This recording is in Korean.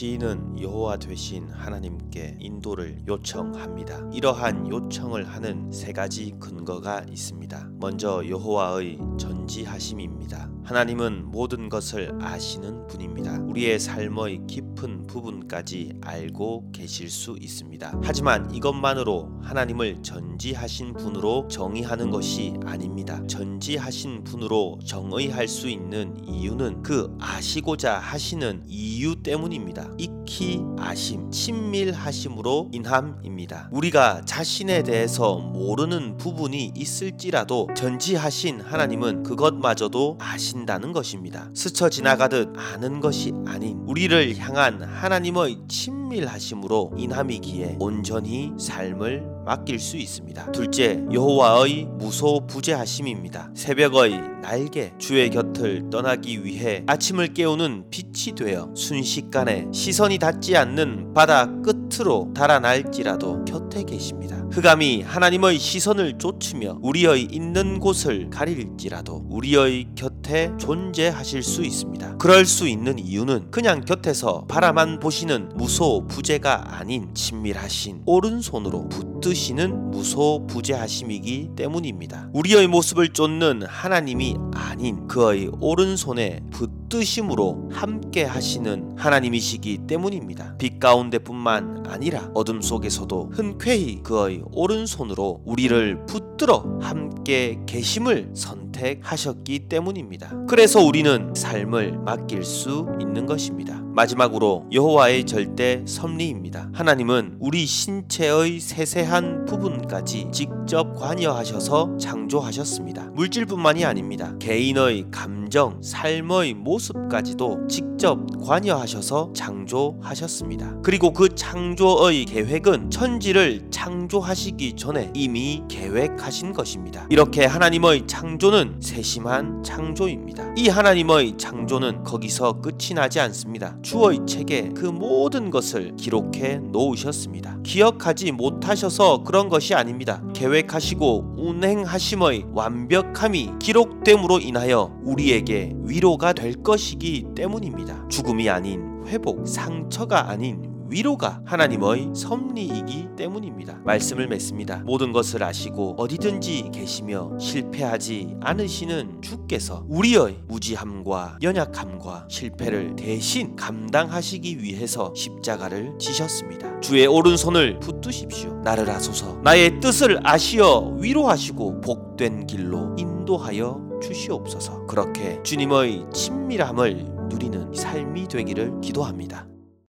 시인은 여호와 되신 하나님께 인도를 요청합니다. 이러한 요청을 하는 세 가지 근거가 있습니다. 먼저 여호와의 전 지하심입니다. 하나님은 모든 것을 아시는 분입니다. 우리의 삶의 깊은 부분까지 알고 계실 수 있습니다. 하지만 이것만으로 하나님을 전지하신 분으로 정의하는 것이 아닙니다. 전지하신 분으로 정의할 수 있는 이유는 그 아시고자 하시는 이유 때문입니다. 익히 아심, 친밀하심으로 인함입니다. 우리가 자신에 대해서 모르는 부분이 있을지라도 전지하신 하나님은 그것 마저도 아신다는 것입니다. 스쳐 지나가듯 아는 것이 아닌 우리를 향한 하나님의 친밀하심으로 인함이기에 온전히 삶을 맡길 수 있습니다. 둘째, 여호와의 무소 부재하심입니다. 새벽의 날개, 주의 곁을 떠나기 위해 아침을 깨우는 빛이 되어 순식간에 시선이 닿지 않는 바다 끝으로 달아날지라도 곁에 계십니다. 흑암이 하나님의 시선을 쫓으며 우리의 있는 곳을 가릴지라도 우리의 곁에 존재하실 수 있습니다. 그럴 수 있는 이유는 그냥 곁에서 바라만 보시는 무소 부재가 아닌 친밀하신 오른손으로 붙드시는 무소 부재하심이기 때문입니다. 우리의 모습을 쫓는 하나님이 아닌 그의 오른손에 붙드심으로 함께 하시는 하나님이시기 때문입니다. 빛 가운데뿐만 아니라 어둠 속에서도 흔쾌히 그의 오른손으로 우리를 붙들어 함께 계심을 선택하셨기 때문입니다. 그래서 우리는 삶을 맡길 수 있는 것입니다. 마지막으로 여호와의 절대 섭리입니다. 하나님은 우리 신체의 세세한 부분까지 직접 관여하셔서 창조하셨습니다. 물질뿐만이 아닙니다. 개인의 감정, 삶의 모습까지도 직 접 관여하셔서 창조하셨습니다. 그리고 그 창조의 계획은 천지를 창조하시기 전에 이미 계획하신 것입니다. 이렇게 하나님의 창조는 세심한 창조입니다. 이 하나님의 창조는 거기서 끝이 나지 않습니다. 주의 책에 그 모든 것을 기록해 놓으셨습니다. 기억하지 못하셔서 그런 것이 아닙니다. 계획하시고 운행하심의 완벽함이 기록됨으로 인하여 우리에게 위로가 될 것이기 때문입 니다. 죽음이 아닌 회복, 상처가 아닌 위로가 하나님의 섭리이기 때문입니다. 말씀을 맺습니다. 모든 것을 아시고 어디든지 계시며 실패하지 않으시는 주께서 우리의 무지함과 연약함과 실패를 대신 감당하시기 위해서 십자가를 지셨습니다. 주의 오른손을 붙드십시오. 나를 아소서. 나의 뜻을 아시어 위로하시고 복된 길로 인도하여 주시옵소서. 그렇게 주님의 친밀함을 누리는 삶이 되기를 기도합니다.